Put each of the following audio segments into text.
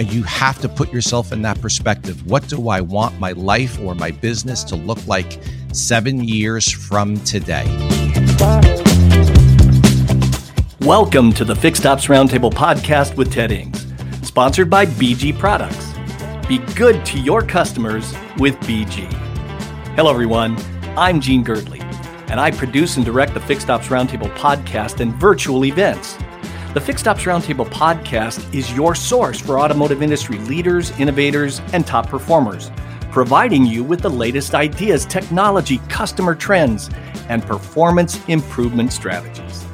And you have to put yourself in that perspective. What do I want my life or my business to look like seven years from today? Welcome to the Fixed Ops Roundtable podcast with Ted Ings, sponsored by BG Products. Be good to your customers with BG. Hello, everyone. I'm Gene Girdley, and I produce and direct the Fixed Ops Roundtable podcast and virtual events. The Fixed Ops Roundtable podcast is your source for automotive industry leaders, innovators, and top performers, providing you with the latest ideas, technology, customer trends, and performance improvement strategies.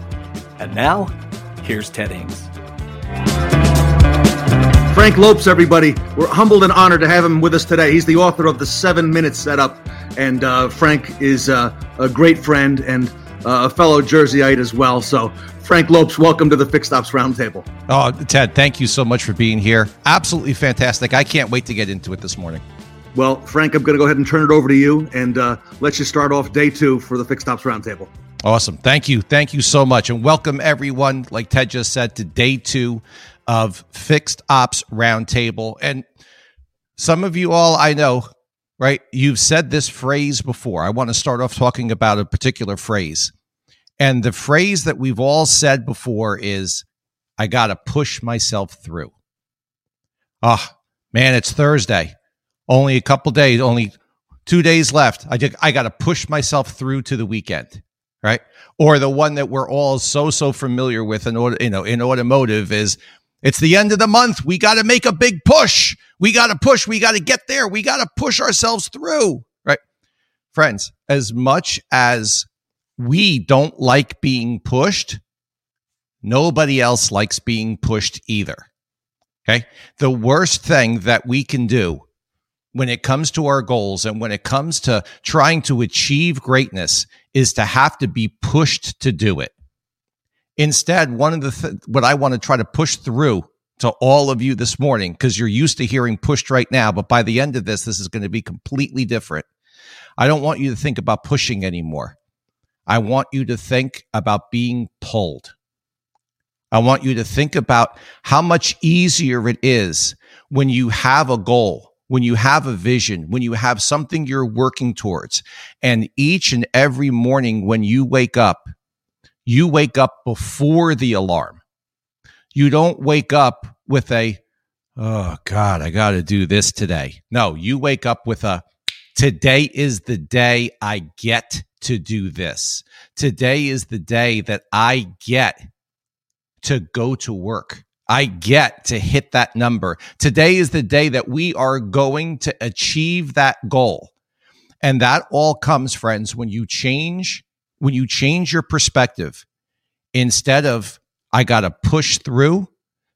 And now, here's Ted Ings. Frank Lopes, everybody. We're humbled and honored to have him with us today. He's the author of The Seven Minute Setup. And uh, Frank is uh, a great friend and uh, a fellow Jerseyite as well. So, Frank Lopes, welcome to the Fixed Ops Roundtable. Oh, Ted, thank you so much for being here. Absolutely fantastic. I can't wait to get into it this morning. Well, Frank, I'm going to go ahead and turn it over to you and uh, let you start off day two for the Fixed Ops Roundtable. Awesome. Thank you. Thank you so much. And welcome everyone, like Ted just said, to day two of Fixed Ops Roundtable. And some of you all I know, right? You've said this phrase before. I want to start off talking about a particular phrase. And the phrase that we've all said before is, I got to push myself through. Oh, man, it's Thursday. Only a couple days, only two days left. I, I got to push myself through to the weekend, right? Or the one that we're all so, so familiar with in, you know, in automotive is it's the end of the month. We got to make a big push. We got to push. We got to get there. We got to push ourselves through, right? Friends, as much as we don't like being pushed. Nobody else likes being pushed either. Okay. The worst thing that we can do when it comes to our goals and when it comes to trying to achieve greatness is to have to be pushed to do it. Instead, one of the th- what I want to try to push through to all of you this morning because you're used to hearing pushed right now, but by the end of this, this is going to be completely different. I don't want you to think about pushing anymore. I want you to think about being pulled. I want you to think about how much easier it is when you have a goal, when you have a vision, when you have something you're working towards. And each and every morning when you wake up, you wake up before the alarm. You don't wake up with a, oh God, I got to do this today. No, you wake up with a, today is the day I get to do this. Today is the day that I get to go to work. I get to hit that number. Today is the day that we are going to achieve that goal. And that all comes, friends, when you change, when you change your perspective instead of, I got to push through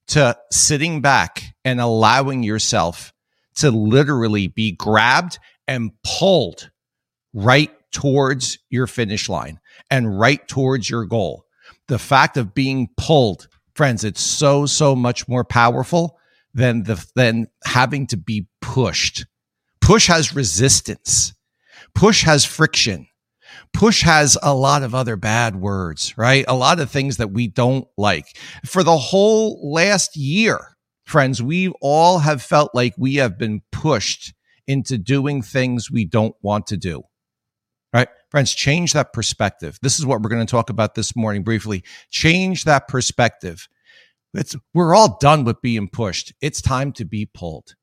to sitting back and allowing yourself to literally be grabbed and pulled right towards your finish line and right towards your goal. The fact of being pulled, friends, it's so, so much more powerful than the, than having to be pushed. Push has resistance. Push has friction. Push has a lot of other bad words, right? A lot of things that we don't like. For the whole last year, friends, we all have felt like we have been pushed into doing things we don't want to do right? Friends, change that perspective. This is what we're going to talk about this morning briefly. Change that perspective. It's, we're all done with being pushed. It's time to be pulled.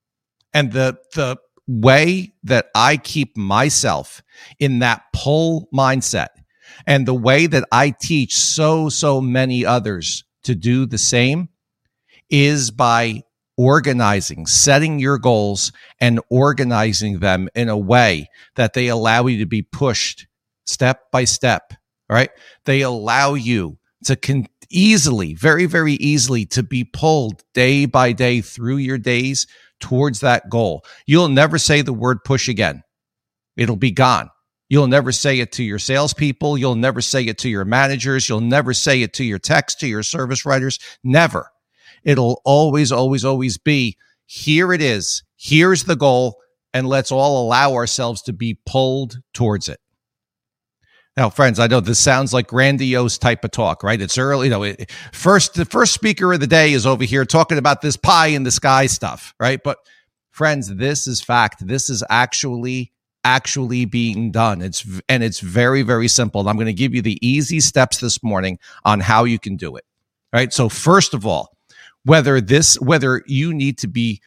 And the, the way that I keep myself in that pull mindset and the way that I teach so, so many others to do the same is by organizing, setting your goals and organizing them in a way that they allow you to be pushed step by step. Right? They allow you to con- easily, very, very easily to be pulled day by day through your days towards that goal. You'll never say the word push again. It'll be gone. You'll never say it to your salespeople. You'll never say it to your managers. You'll never say it to your text, to your service writers. Never. It'll always, always, always be here it is. Here's the goal. And let's all allow ourselves to be pulled towards it. Now, friends, I know this sounds like grandiose type of talk, right? It's early, you know. It, first, the first speaker of the day is over here talking about this pie in the sky stuff, right? But, friends, this is fact. This is actually actually being done. It's and it's very very simple. I'm going to give you the easy steps this morning on how you can do it. Right? So, first of all, whether this whether you need to be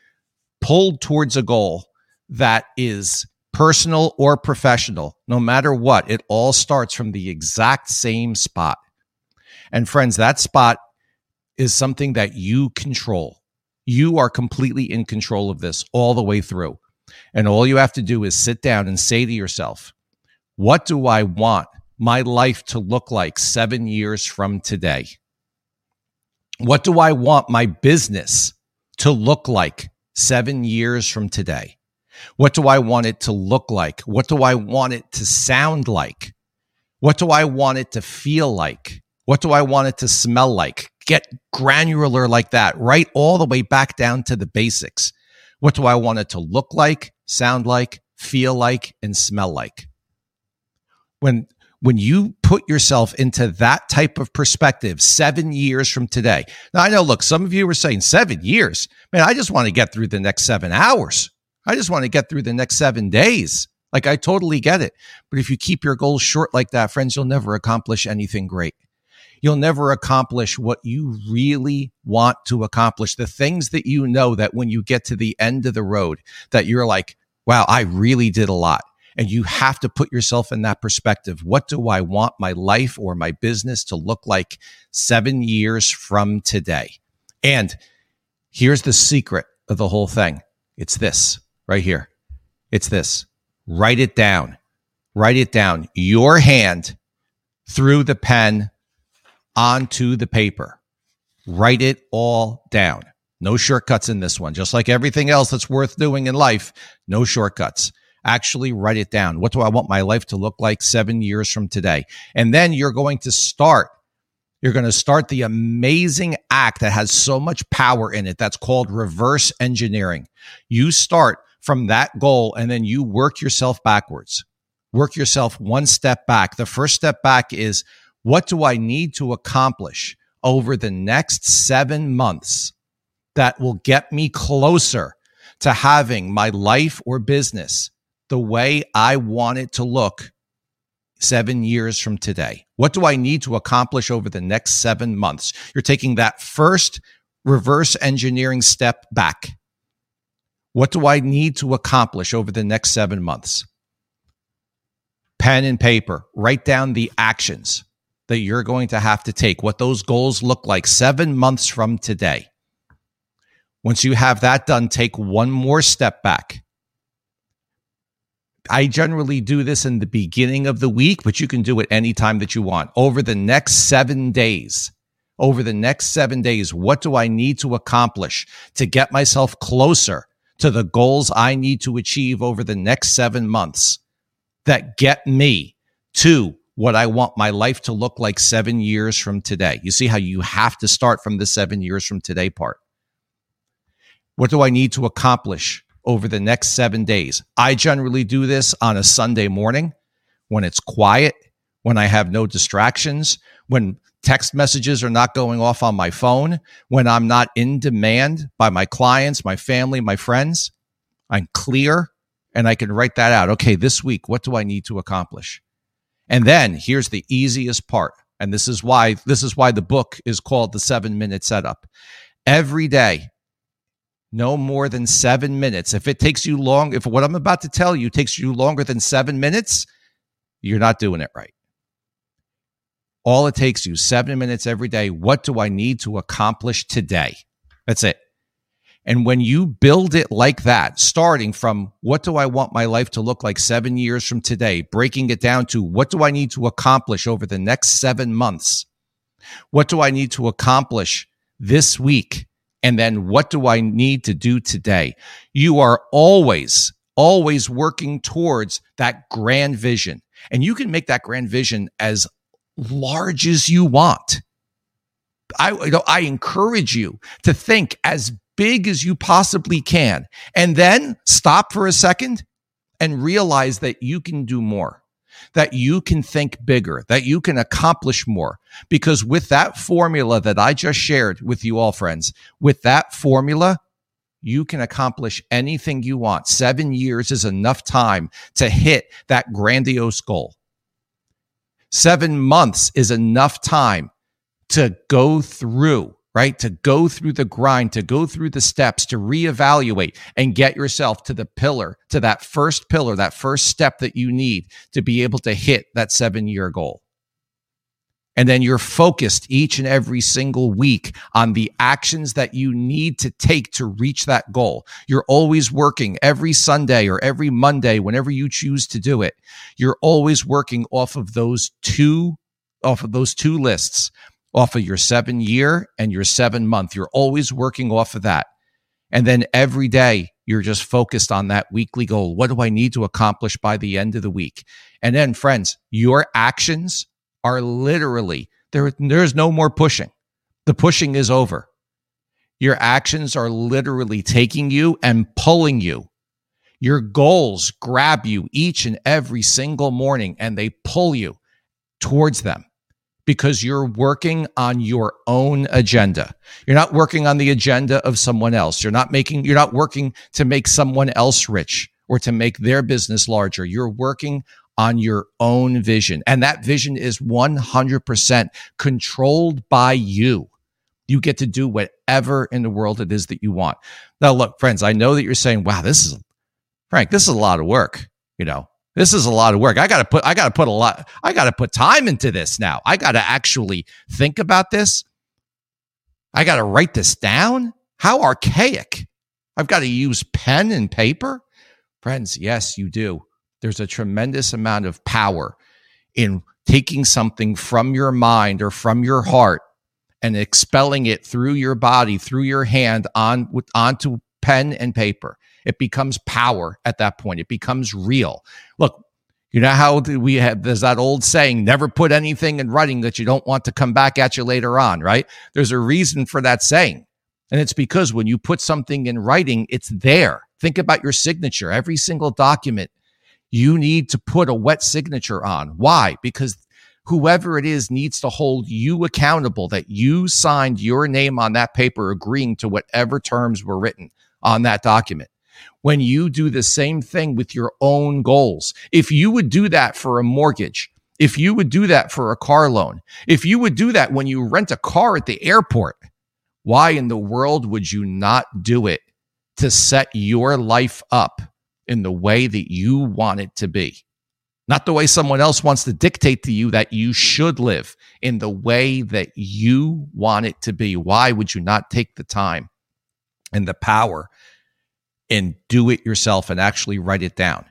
pulled towards a goal that is personal or professional, no matter what, it all starts from the exact same spot. And friends, that spot is something that you control. You are completely in control of this all the way through. And all you have to do is sit down and say to yourself, what do I want my life to look like seven years from today? What do I want my business to look like seven years from today? What do I want it to look like? What do I want it to sound like? What do I want it to feel like? What do I want it to smell like? Get granular like that, right all the way back down to the basics. What do I want it to look like, sound like, feel like, and smell like? When when you put yourself into that type of perspective seven years from today. Now, I know, look, some of you were saying seven years. Man, I just want to get through the next seven hours. I just want to get through the next seven days. Like I totally get it. But if you keep your goals short like that, friends, you'll never accomplish anything great. You'll never accomplish what you really want to accomplish. The things that you know that when you get to the end of the road, that you're like, wow, I really did a lot. And you have to put yourself in that perspective. What do I want my life or my business to look like seven years from today? And here's the secret of the whole thing. It's this right here. It's this. Write it down. Write it down. Your hand through the pen onto the paper. Write it all down. No shortcuts in this one. Just like everything else that's worth doing in life, no shortcuts. Actually, write it down. What do I want my life to look like seven years from today? And then you're going to start. You're going to start the amazing act that has so much power in it. That's called reverse engineering. You start from that goal and then you work yourself backwards. Work yourself one step back. The first step back is what do I need to accomplish over the next seven months that will get me closer to having my life or business the way I want it to look seven years from today? What do I need to accomplish over the next seven months? You're taking that first reverse engineering step back. What do I need to accomplish over the next seven months? Pen and paper, write down the actions that you're going to have to take, what those goals look like seven months from today. Once you have that done, take one more step back. I generally do this in the beginning of the week, but you can do it anytime that you want. Over the next seven days, over the next seven days, what do I need to accomplish to get myself closer to the goals I need to achieve over the next seven months that get me to what I want my life to look like seven years from today. You see how you have to start from the seven years from today part. What do I need to accomplish over the next seven days? I generally do this on a Sunday morning when it's quiet, when I have no distractions, when text messages are not going off on my phone, when I'm not in demand by my clients, my family, my friends. I'm clear and I can write that out. Okay, this week, what do I need to accomplish? And then here's the easiest part. And this is why this is why the book is called the 7 minute setup. Every day no more than 7 minutes. If it takes you long, if what I'm about to tell you takes you longer than 7 minutes, you're not doing it right. All it takes you 7 minutes every day. What do I need to accomplish today? That's it. And when you build it like that, starting from what do I want my life to look like seven years from today, breaking it down to what do I need to accomplish over the next seven months? What do I need to accomplish this week? And then what do I need to do today? You are always, always working towards that grand vision. And you can make that grand vision as large as you want. I, you know, I encourage you to think as big as you possibly can. And then stop for a second and realize that you can do more. That you can think bigger, that you can accomplish more. Because with that formula that I just shared with you all, friends, with that formula, you can accomplish anything you want. Seven years is enough time to hit that grandiose goal. Seven months is enough time to go through right? To go through the grind, to go through the steps, to reevaluate and get yourself to the pillar, to that first pillar, that first step that you need to be able to hit that seven year goal. And then you're focused each and every single week on the actions that you need to take to reach that goal. You're always working every Sunday or every Monday, whenever you choose to do it. You're always working off of those two, off of those two lists off of your seven year and your seven month. You're always working off of that. And then every day you're just focused on that weekly goal. What do I need to accomplish by the end of the week? And then friends, your actions are literally there. There's no more pushing. The pushing is over. Your actions are literally taking you and pulling you. Your goals grab you each and every single morning and they pull you towards them because you're working on your own agenda. You're not working on the agenda of someone else. You're not making, you're not working to make someone else rich or to make their business larger. You're working on your own vision. And that vision is 100% controlled by you. You get to do whatever in the world it is that you want. Now, look, friends, I know that you're saying, wow, this is, Frank, this is a lot of work. You know, this is a lot of work. I got to put I got to put a lot I got to put time into this now. I got to actually think about this. I got to write this down. How archaic. I've got to use pen and paper. Friends, yes, you do. There's a tremendous amount of power in taking something from your mind or from your heart and expelling it through your body, through your hand on onto pen and paper. It becomes power at that point. It becomes real. Look, you know how we have, there's that old saying, never put anything in writing that you don't want to come back at you later on, right? There's a reason for that saying. And it's because when you put something in writing, it's there. Think about your signature. Every single document you need to put a wet signature on. Why? Because whoever it is needs to hold you accountable that you signed your name on that paper agreeing to whatever terms were written on that document when you do the same thing with your own goals. If you would do that for a mortgage, if you would do that for a car loan, if you would do that when you rent a car at the airport, why in the world would you not do it to set your life up in the way that you want it to be? Not the way someone else wants to dictate to you that you should live in the way that you want it to be. Why would you not take the time and the power and do it yourself and actually write it down.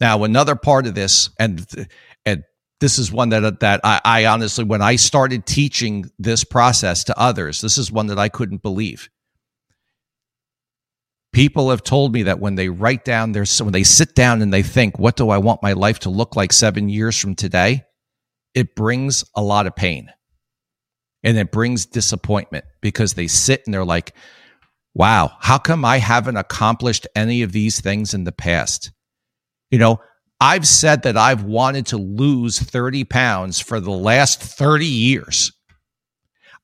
Now, another part of this, and and this is one that that I, I honestly, when I started teaching this process to others, this is one that I couldn't believe. People have told me that when they write down their, when they sit down and they think, "What do I want my life to look like seven years from today?" It brings a lot of pain, and it brings disappointment because they sit and they're like, wow, how come I haven't accomplished any of these things in the past? You know, I've said that I've wanted to lose 30 pounds for the last 30 years.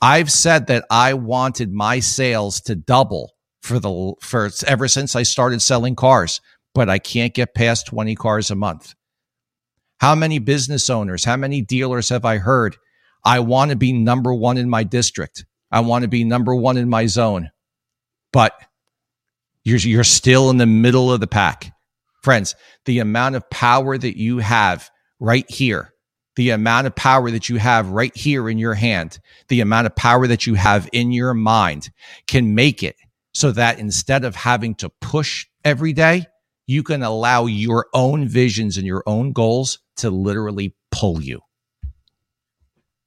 I've said that I wanted my sales to double for the for ever since I started selling cars, but I can't get past 20 cars a month. How many business owners, how many dealers have I heard? I want to be number 1 in my district. I want to be number 1 in my zone but you're, you're still in the middle of the pack. Friends, the amount of power that you have right here, the amount of power that you have right here in your hand, the amount of power that you have in your mind can make it so that instead of having to push every day, you can allow your own visions and your own goals to literally pull you.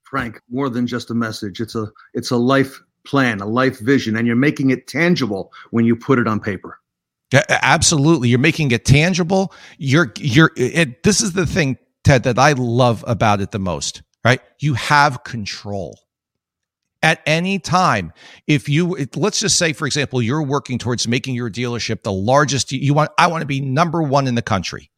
Frank, more than just a message. It's a it's a life plan, a life vision, and you're making it tangible when you put it on paper. Absolutely. You're making it tangible. You're you're it, this is the thing Ted that I love about it the most, right? You have control. At any time, if you let's just say for example, you're working towards making your dealership the largest you want I want to be number 1 in the country.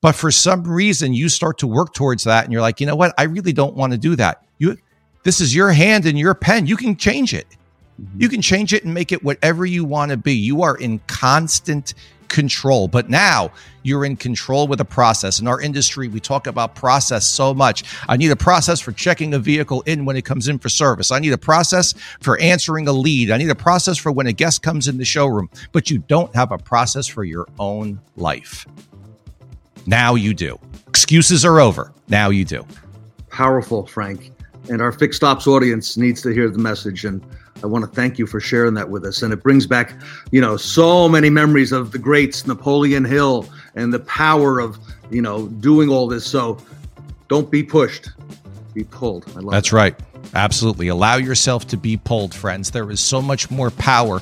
But for some reason, you start to work towards that and you're like, you know what? I really don't want to do that. You, this is your hand and your pen. You can change it. Mm-hmm. You can change it and make it whatever you want to be. You are in constant control. But now you're in control with a process. In our industry, we talk about process so much. I need a process for checking a vehicle in when it comes in for service. I need a process for answering a lead. I need a process for when a guest comes in the showroom. But you don't have a process for your own life. Now you do. Excuses are over. Now you do. Powerful, Frank. And our fixed ops audience needs to hear the message. And I want to thank you for sharing that with us. And it brings back, you know, so many memories of the greats, Napoleon Hill, and the power of, you know, doing all this. So don't be pushed, be pulled. I love That's that. right. Absolutely. Allow yourself to be pulled, friends. There is so much more power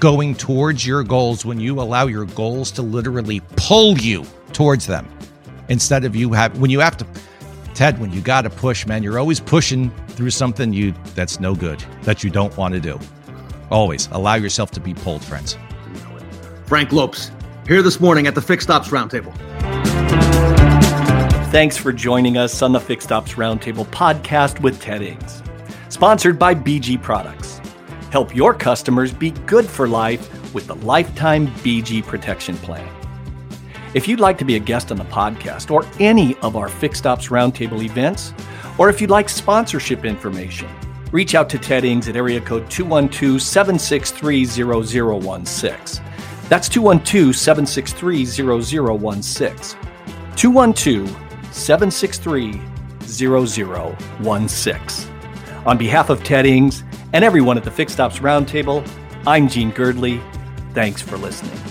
going towards your goals when you allow your goals to literally pull you towards them instead of you have when you have to Ted, when you got to push, man, you're always pushing through something you that's no good that you don't want to do. Always allow yourself to be pulled, friends. Frank Lopes here this morning at the Fixed Ops Roundtable. Thanks for joining us on the Fixed Ops Roundtable podcast with Ted Ings, sponsored by BG Products. Help your customers be good for life with the lifetime BG protection plan. If you'd like to be a guest on the podcast or any of our Fixed Ops Roundtable events, or if you'd like sponsorship information, reach out to Ted Ings at area code 212 763 0016. That's 212 763 0016. 212 763 0016. On behalf of Ted Ings and everyone at the Fixed Ops Roundtable, I'm Gene Girdley. Thanks for listening.